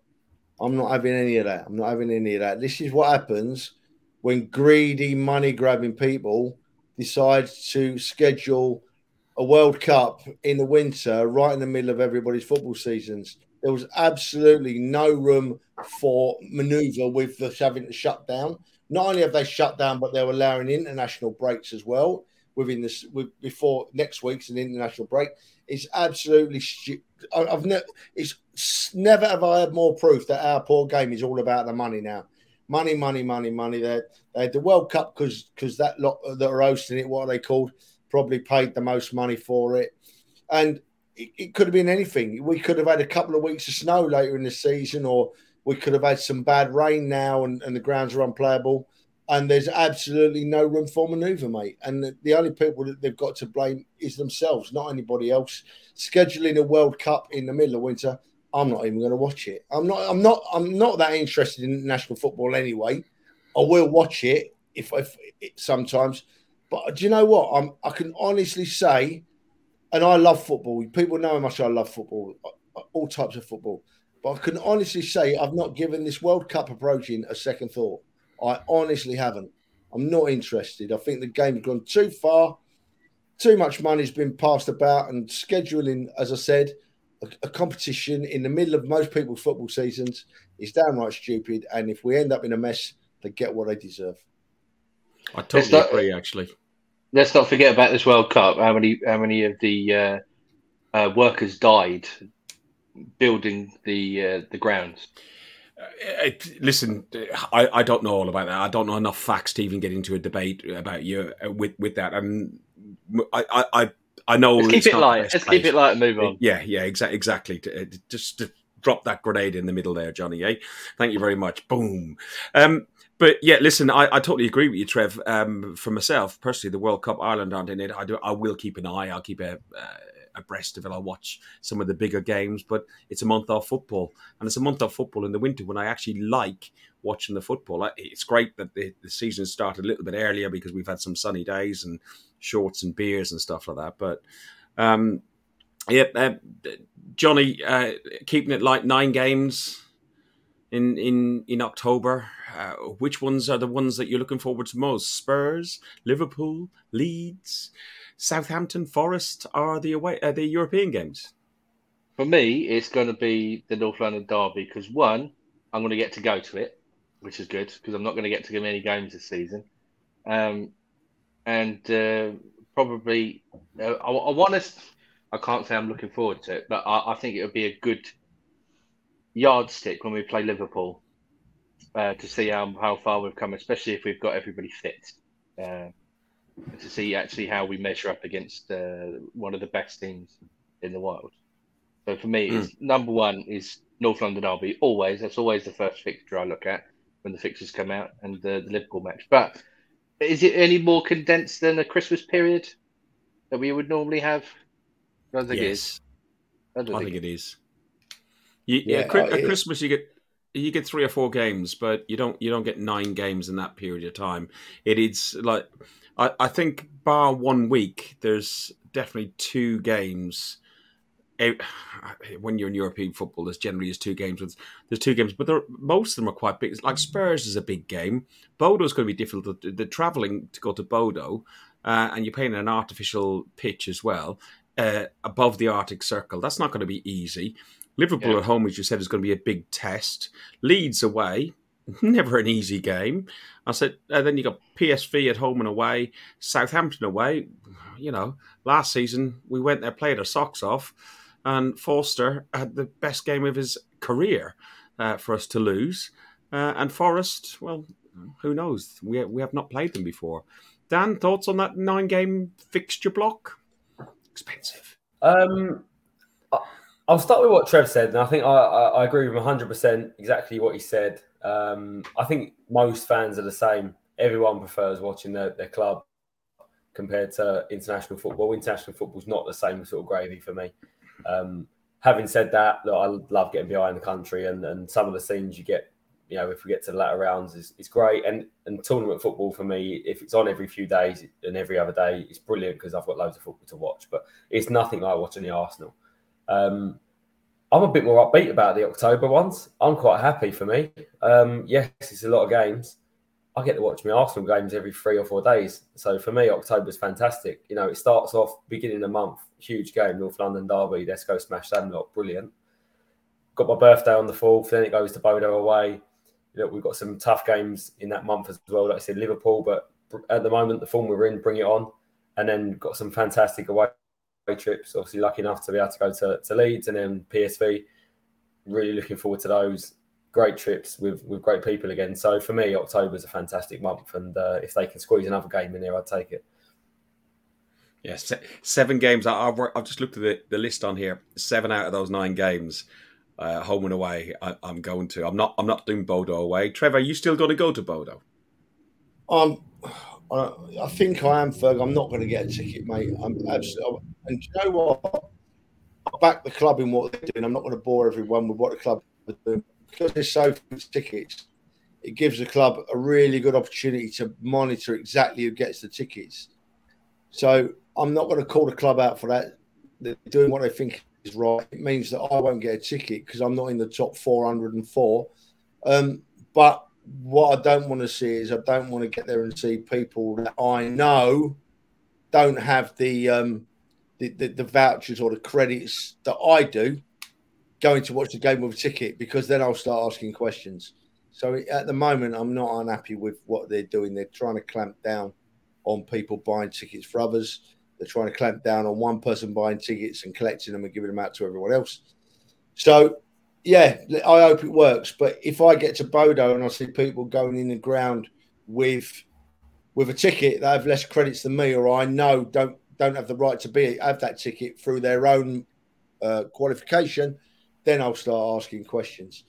I'm not having any of that. I'm not having any of that. This is what happens when greedy, money grabbing people decide to schedule a World Cup in the winter, right in the middle of everybody's football seasons. There was absolutely no room for manoeuvre with us having to shut down. Not only have they shut down, but they're allowing international breaks as well within this with, before next week's an international break. It's absolutely. I've never. It's never have I had more proof that our poor game is all about the money now. Money, money, money, money. They they had the World Cup because because that lot that are hosting it, what are they called? Probably paid the most money for it, and it, it could have been anything. We could have had a couple of weeks of snow later in the season, or we could have had some bad rain now and, and the grounds are unplayable. And there's absolutely no room for manoeuvre, mate. And the, the only people that they've got to blame is themselves, not anybody else. Scheduling a World Cup in the middle of winter, I'm not even going to watch it. I'm not. I'm not. I'm not that interested in national football anyway. I will watch it if, if, sometimes. But do you know what? I'm. I can honestly say, and I love football. People know how much I love football, all types of football. But I can honestly say I've not given this World Cup approaching a second thought. I honestly haven't. I'm not interested. I think the game's gone too far. Too much money's been passed about, and scheduling, as I said, a, a competition in the middle of most people's football seasons is downright stupid. And if we end up in a mess, they get what they deserve. I totally not, agree. Actually, let's not forget about this World Cup. How many how many of the uh, uh, workers died building the uh, the grounds? Uh, listen, I, I don't know all about that. I don't know enough facts to even get into a debate about you uh, with with that. And I I I know. Let's keep it light. Let's place. keep it light and move on. Yeah, yeah, exactly, exactly. Uh, just to drop that grenade in the middle there, Johnny. Eh? Thank you very much. Boom. Um, but yeah, listen, I, I, totally agree with you, Trev. Um, for myself personally, the World Cup Ireland aren't in it. I do. I will keep an eye. I'll keep a. Abreast of it. I'll watch some of the bigger games, but it's a month off football, and it's a month off football in the winter when I actually like watching the football. It's great that the, the season started a little bit earlier because we've had some sunny days and shorts and beers and stuff like that. But um, Yep, uh, Johnny, uh, keeping it like nine games in in in October. Uh, which ones are the ones that you're looking forward to most? Spurs, Liverpool, Leeds, Southampton, Forest are the away uh, the European games. For me, it's going to be the North London Derby because one, I'm going to get to go to it, which is good because I'm not going to get to many games this season, um, and uh, probably uh, I, I want to. I can't say I'm looking forward to it, but I, I think it would be a good yardstick when we play Liverpool uh, to see how, how far we've come, especially if we've got everybody fit. Uh, to see actually how we measure up against uh, one of the best teams in the world. So for me, mm. number one is North London Derby. Always, that's always the first fixture I look at when the fixtures come out, and the, the Liverpool match. But is it any more condensed than a Christmas period that we would normally have? I don't think yes. it is. I, I think, think, it is. You, yeah, yeah at Christmas you get you get three or four games, but you don't you don't get nine games in that period of time. It is like I, I think bar one week, there's definitely two games. When you're in European football, there's generally is two games. With, There's two games, but most of them are quite big. Like Spurs is a big game. Bodo is going to be difficult. The traveling to go to Bodo, uh, and you're playing an artificial pitch as well uh, above the Arctic Circle. That's not going to be easy. Liverpool yeah. at home, as you said, is going to be a big test. Leeds away, never an easy game. I said, uh, then you got PSV at home and away, Southampton away. You know, last season we went there, played our socks off, and Forster had the best game of his career uh, for us to lose. Uh, and Forest, well, who knows? We we have not played them before. Dan, thoughts on that nine-game fixture block? Expensive. Um, I'll start with what Trev said, and I think I, I, I agree with him 100% exactly what he said. Um, I think most fans are the same. Everyone prefers watching their, their club compared to international football. International football is not the same sort of gravy for me. Um, having said that, look, I love getting behind the country, and, and some of the scenes you get, you know, if we get to the latter rounds, is, is great. And and tournament football for me, if it's on every few days and every other day, it's brilliant because I've got loads of football to watch. But it's nothing like watching the Arsenal. Um, I'm a bit more upbeat about the October ones. I'm quite happy for me. Um, yes, it's a lot of games. I get to watch my Arsenal games every three or four days. So for me, October's fantastic. You know, it starts off beginning of the month, huge game, North London Derby. Let's go smash them lot. Brilliant. Got my birthday on the 4th, then it goes to Bodo away. You know, we've got some tough games in that month as well. Like I said, Liverpool, but at the moment, the form we're in, bring it on. And then got some fantastic away trips. Obviously, lucky enough to be able to go to, to Leeds and then PSV. Really looking forward to those great trips with with great people again. So for me, October is a fantastic month, and uh, if they can squeeze another game in there, I'd take it. Yes, yeah, seven games. I, have I've just looked at the, the list on here. Seven out of those nine games, uh, home and away. I, am going to. I'm not. I'm not doing Bodo away. Trevor, are you still going to go to Bodo? Um, I, I think I am, Ferg. I'm not going to get a ticket, mate. I'm absolutely. And you know what? I back the club in what they're doing. I'm not going to bore everyone with what the club are doing because there's so few tickets. It gives the club a really good opportunity to monitor exactly who gets the tickets. So I'm not going to call the club out for that. They're doing what they think is right. It means that I won't get a ticket because I'm not in the top 404. Um, but what I don't want to see is I don't want to get there and see people that I know don't have the um, the, the, the, vouchers or the credits that I do going to watch the game with a ticket because then I'll start asking questions. So at the moment, I'm not unhappy with what they're doing. They're trying to clamp down on people buying tickets for others. They're trying to clamp down on one person buying tickets and collecting them and giving them out to everyone else. So yeah, I hope it works. But if I get to Bodo and I see people going in the ground with with a ticket that have less credits than me, or I know don't don't have the right to be have that ticket through their own uh, qualification, then I'll start asking questions.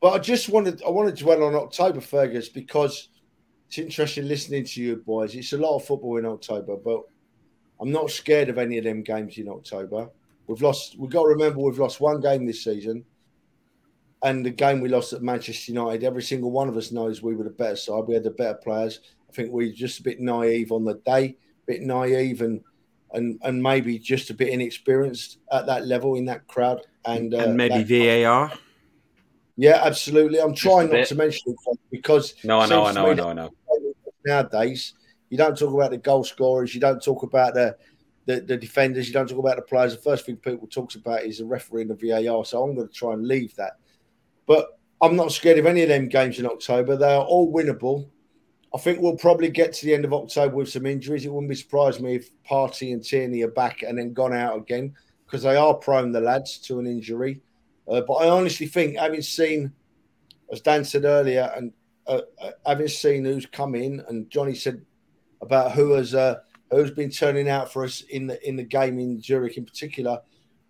But I just wanted I wanted to dwell on October Fergus because it's interesting listening to you boys. It's a lot of football in October, but I'm not scared of any of them games in October. We've lost. We've got to remember we've lost one game this season and the game we lost at Manchester United, every single one of us knows we were the better side. We had the better players. I think we were just a bit naive on the day, a bit naive, and and and maybe just a bit inexperienced at that level in that crowd, and, uh, and maybe that- VAR. Yeah, absolutely. I'm trying not bit. to mention it because No, I know, I know, I know, I know. nowadays you don't talk about the goal scorers, you don't talk about the, the the defenders, you don't talk about the players. The first thing people talks about is the referee and the VAR. So I'm going to try and leave that. But I'm not scared of any of them games in October. They are all winnable. I think we'll probably get to the end of October with some injuries. It wouldn't be surprised me if Partey and Tierney are back and then gone out again because they are prone the lads to an injury. Uh, but I honestly think, having seen, as Dan said earlier, and uh, uh, having seen who's come in, and Johnny said about who has uh, who's been turning out for us in the in the game in Zurich in particular.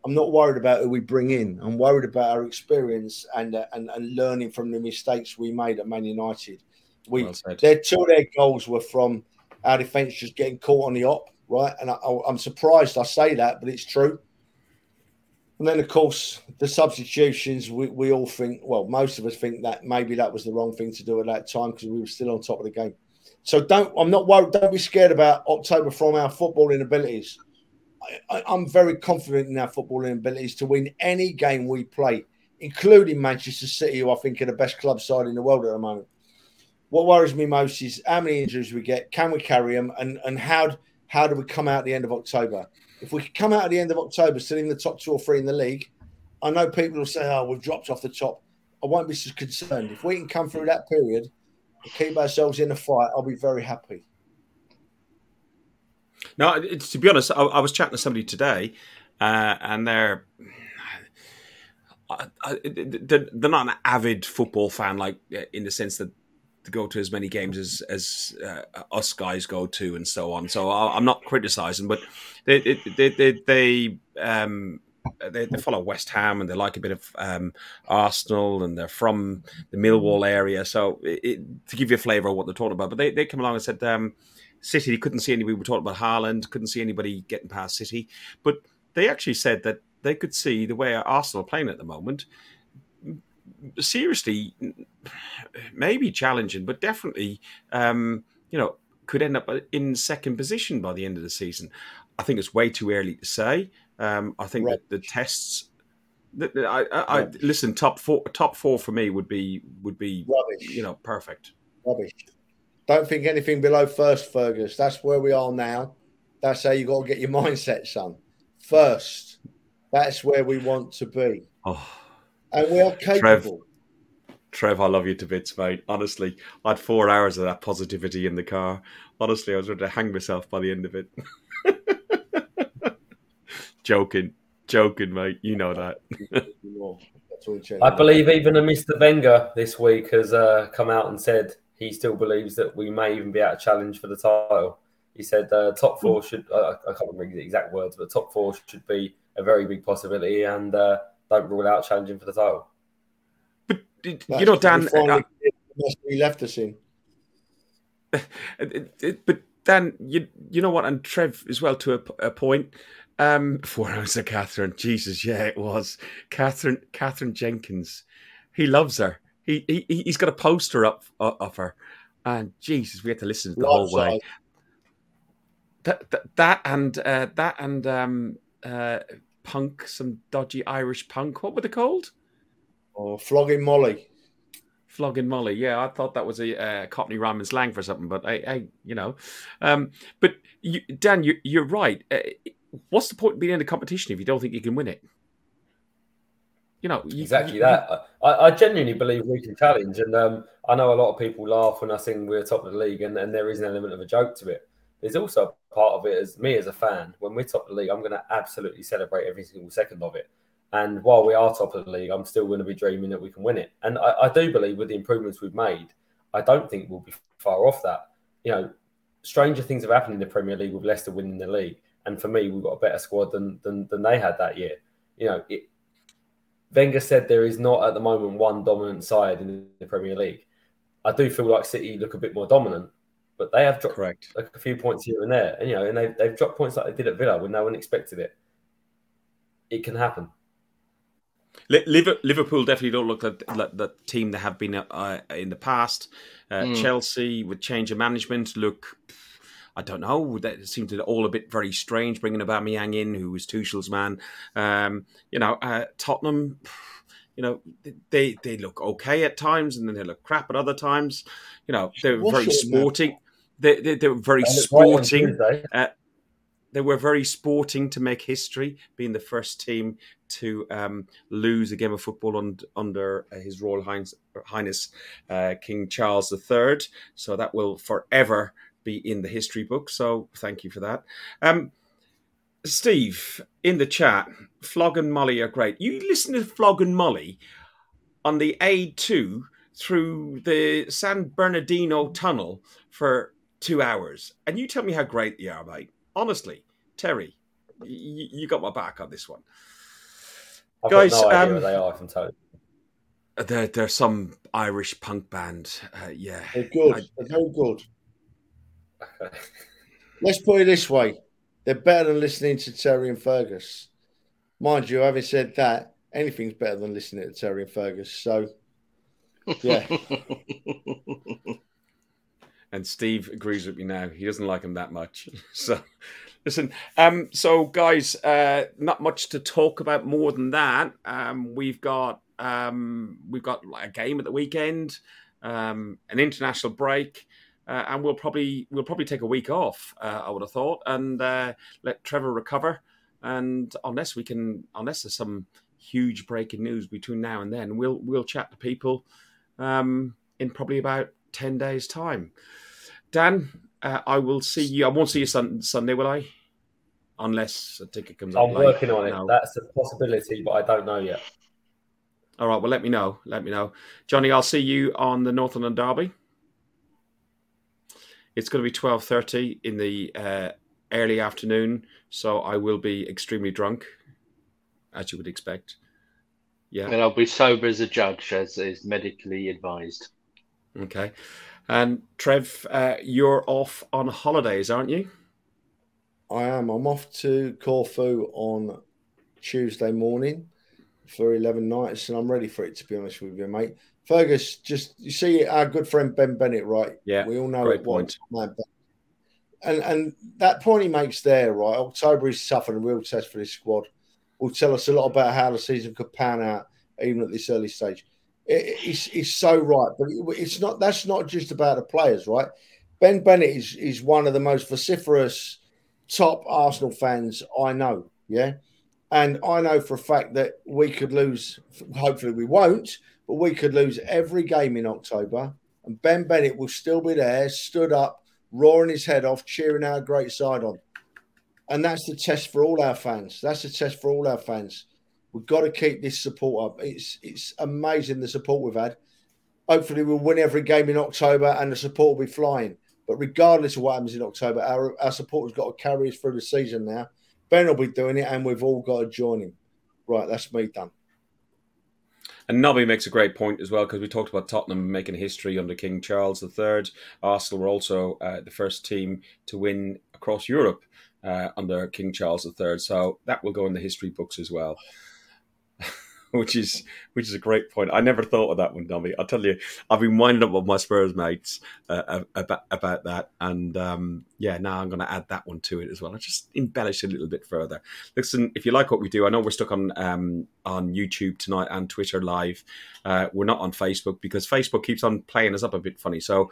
I'm not worried about who we bring in. I'm worried about our experience and uh, and, and learning from the mistakes we made at Man United. We Well their two of their goals were from our defence just getting caught on the op, right? And I, I'm surprised I say that, but it's true. And then, of course, the substitutions, we, we all think, well, most of us think that maybe that was the wrong thing to do at that time because we were still on top of the game. So don't, I'm not worried. Don't be scared about October from our footballing abilities. I, I'm very confident in our footballing abilities to win any game we play, including Manchester City, who I think are the best club side in the world at the moment. What worries me most is how many injuries we get, can we carry them, and, and how, how do we come out at the end of October? If we come out at the end of October still in the top two or three in the league, I know people will say, oh, we've dropped off the top. I won't be so concerned. If we can come through that period and keep ourselves in the fight, I'll be very happy. No, it's, to be honest, I, I was chatting to somebody today, uh, and they're I, I, they're not an avid football fan, like in the sense that go to as many games as as uh, us guys go to, and so on. So I, I'm not criticizing, but they they they, they um. They, they follow West Ham and they like a bit of um, Arsenal and they're from the Millwall area. So it, it, to give you a flavour of what they're talking about, but they, they come along and said um, City, couldn't see anybody. We were talking about Haaland, couldn't see anybody getting past City. But they actually said that they could see the way Arsenal are playing at the moment. Seriously, maybe challenging, but definitely, um, you know, could end up in second position by the end of the season. I think it's way too early to say. Um, I think Right. that the tests. that- that I, I, I listen. Top four, top four for me would be would be Rubbish. you know perfect. Rubbish. Don't think anything below first, Fergus. That's where we are now. That's how you got to get your mindset, son. First. That's where we want to be. Oh. And we are capable. Trev, I love you to bits, mate. Honestly, I had four hours of that positivity in the car. Honestly, I was ready to hang myself by the end of it. joking, joking, mate. You know that. I'm believe even a Mr. Wenger this week has uh, come out and said he still believes that we may even be out of challenge for the title. He said uh, top four should, uh, I can't remember the exact words, but top four should be a very big possibility and uh, don't rule out challenging for the title. But you know, Dan. uh, he left us in. it- it- but Dan, you you know what, and Trev as well to a, a point. Um, four hours of Katherine, Jesus, yeah, it was Katherine. Katherine Jenkins, he loves her. He he he's got a poster up uh, of her, and Jesus, we had to listen to the whole way. Life-size. That that, that and uh, that and um uh punk, some dodgy Irish punk. What were they called? Or flogging Molly. Flogging Molly, yeah, I thought that was a uh, Cockney rhyme and slang for something, but I, I you know, um, but you, Dan, you, you're right. Uh, what's the point in being in a competition if you don't think you can win it? You know, you, Exactly you- that. I, I genuinely believe we can challenge, and um, I know a lot of people laugh when I sing we're top of the league, and, and there is an element of a joke to it. There's also a part of it as me as a fan. When we're top of the league, I'm going to absolutely celebrate every single second of it. And while we are top of the league, I'm still going to be dreaming that we can win it. And I, I do believe with the improvements we've made, I don't think we'll be far off that. You know, stranger things have happened in the Premier League with Leicester winning the league, and for me, we've got a better squad than than, than they had that year. You know, it, Wenger said there is not at the moment one dominant side in the Premier League. I do feel like City look a bit more dominant, but they have dropped correct. like a few points here and there, and you know, and they've, they've dropped points like they did at Villa when no one expected it. It can happen. Liver- Liverpool definitely don't look like, like the team they have been uh, in the past. Uh, Mm. Chelsea, with change of management, look. I don't know. That seemed to all a bit very strange, bringing Aubameyang in, who was Tuchel's man. Um, you know, uh, Tottenham. You know, they they look okay at times, and then they look crap at other times. You know, they're very sporting. They, they, they were very And it's right on sporting. Uh, they were very sporting to make history, being the first team to um, lose a game of football un- under uh, His Royal Highness, Highness uh, King Charles III. So that will forever be in the history book. So thank you for that. Um, Steve, in the chat, Flogging Molly are great. You listen to Flogging Molly on the A2 through the San Bernardino tunnel for two hours, and you tell me how great they are, mate. Honestly, Terry, you, you got my back on this one. I've Guys, got no idea um, they are from totally. They're, they're some Irish punk band. Uh, yeah. They're good. I- They're very good. Let's put it this way: they're better than listening to Terry and Fergus. Mind you, having said that, anything's better than listening to Terry and Fergus. So, yeah, and Steve agrees with me now. He doesn't like him that much. So, listen. Um, so guys, uh, not much to talk about more than that. Um, we've got um, we've got a game at the weekend, um, an international break. Uh, and we'll probably we'll probably take a week off. Uh, I would have thought, and uh, let Trevor recover. And unless we can, unless there's some huge breaking news between now and then, we'll we'll chat to people um, in probably about ten days' time. Dan, uh, I will see you. I won't see you sun, Sunday, will I? Unless a ticket comes up. I'm late. working on it. No. That's a possibility, but I don't know yet. All right. Well, let me know. Let me know, Johnny. I'll see you on the Northern Derby. It's going to be twelve thirty in the uh, early afternoon, so I will be extremely drunk, as you would expect. Yeah. and I'll be sober as a judge, as is medically advised. Okay. And Trev, uh, you're off on holidays, aren't you? I am. I'm off to Corfu on Tuesday morning for 11 nights, and I'm ready for it, to be honest with you, mate. Fergus, just you see our good friend Ben Bennett, right? Yeah, we all know great what point. and and that point he makes there, right? October is tough and a real test for this squad. Will tell us a lot about how the season could pan out, even at this early stage. It, it's, it's so right, but it's not. That's not just about the players, right? Ben Bennett is is one of the most vociferous top Arsenal fans I know. Yeah, and I know for a fact that we could lose. Hopefully, we won't, but we could lose every game in October, and Ben Bennett will still be there, stood up, roaring his head off, cheering our great side on. And that's the test for all our fans. That's the test for all our fans. We've got to keep this support up. It's it's amazing the support we've had. Hopefully, we'll win every game in October, and the support will be flying. But regardless of what happens in October, our our support has got to carry us through the season now. Ben will be doing it, and we've all got to join him. Right, that's me done. And Nobby makes a great point as well because we talked about Tottenham making history under King Charles III. Arsenal were also uh, the first team to win across Europe uh, under King Charles III. So that will go in the history books as well. Which is which is a great point. I never thought of that one, Nobby. I'll tell you, I've been winding up with my Spurs mates uh, about about that, and um, yeah, now I'm going to add that one to it as well. I just embellish a little bit further. Listen, if you like what we do, I know we're stuck on um, on YouTube tonight and Twitter live. Uh, we're not on Facebook because Facebook keeps on playing us up a bit funny. So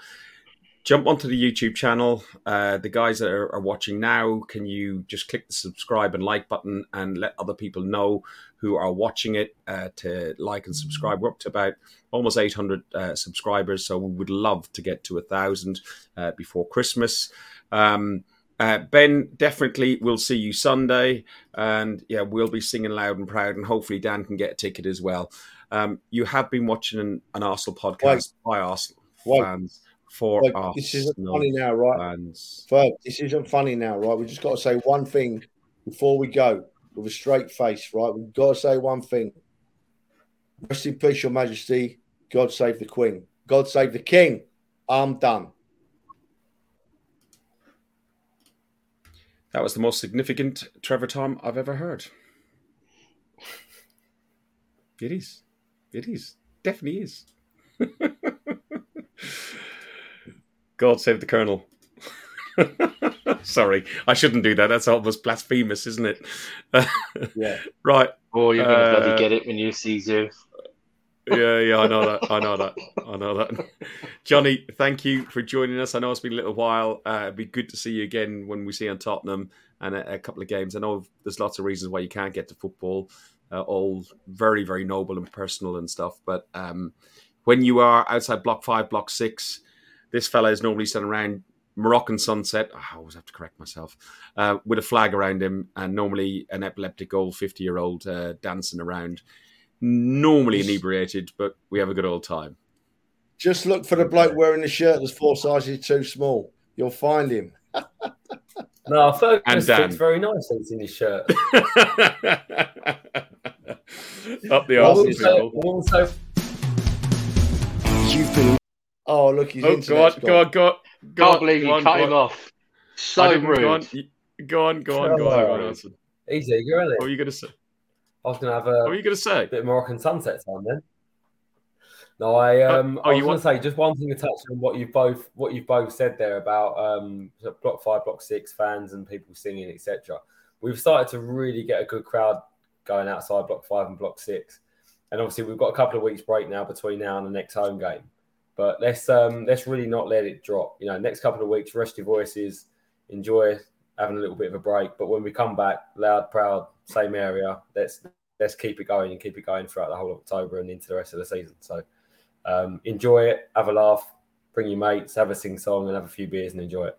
jump onto the YouTube channel. Uh, the guys that are, are watching now, can you just click the subscribe and like button and let other people know who are watching it uh, to like and subscribe? We're up to about almost 800 uh, subscribers, so we would love to get to a thousand uh, before Christmas. Um, uh, ben, definitely we'll see you Sunday, and yeah, we'll be singing loud and proud, and hopefully Dan can get a ticket as well. Um, you have been watching an, an Arsenal podcast by Arsenal Wait. fans for Arsenal this isn't funny now, right? Ferg, this isn't funny now, right? We've just got to say one thing before we go with a straight face, right? We've got to say one thing. Rest in peace, Your Majesty. God save the Queen. God save the King. I'm done. That was the most significant Trevor Tom I've ever heard. It is. It is. Definitely is. God save the Colonel. Sorry, I shouldn't do that. That's almost blasphemous, isn't it? Yeah. right. Oh, you're gonna Uh, bloody get it when you see Zeus. Yeah, yeah, I know that. I know that. I know that. Johnny, thank you for joining us. I know it's been a little while. Uh, it'd be good to see you again when we see you on Tottenham and a, a couple of games. I know there's lots of reasons why you can't get to football, uh, all very, very noble and personal and stuff. But um, when you are outside block five, block six, this fella is normally standing around Moroccan sunset. Oh, I always have to correct myself uh, with a flag around him, and normally an epileptic old fifty-year-old uh, dancing around. Normally inebriated, but we have a good old time. Just look for the bloke wearing the shirt that's four sizes too small. You'll find him. No, Fergus And Dan. looks very nice when in his shirt. Up the I arse, people. I wouldn't You've been Oh, look, he's Oh, go on, go on, go on. Go Can't on, believe go you on, cut go him on. off. So rude. Go on, go on, go on, go on, go on, Alison. He's eager, isn't What he? were you going to say? I was going to have a. What were you going to say? bit of Moroccan sunset time then. No, I um, Oh, I was you going want- to say just one thing to touch on what you both what you both said there about um, block five, block six fans and people singing, etc. We've started to really get a good crowd going outside block five and block six, and obviously we've got a couple of weeks break now between now and the next home game. But let's um, let's really not let it drop. You know, next couple of weeks, rest your voices, enjoy having a little bit of a break. But when we come back, loud, proud, same area, let's let's keep it going and keep it going throughout the whole October and into the rest of the season. So um, enjoy it, have a laugh, bring your mates, have a sing song, and have a few beers and enjoy it.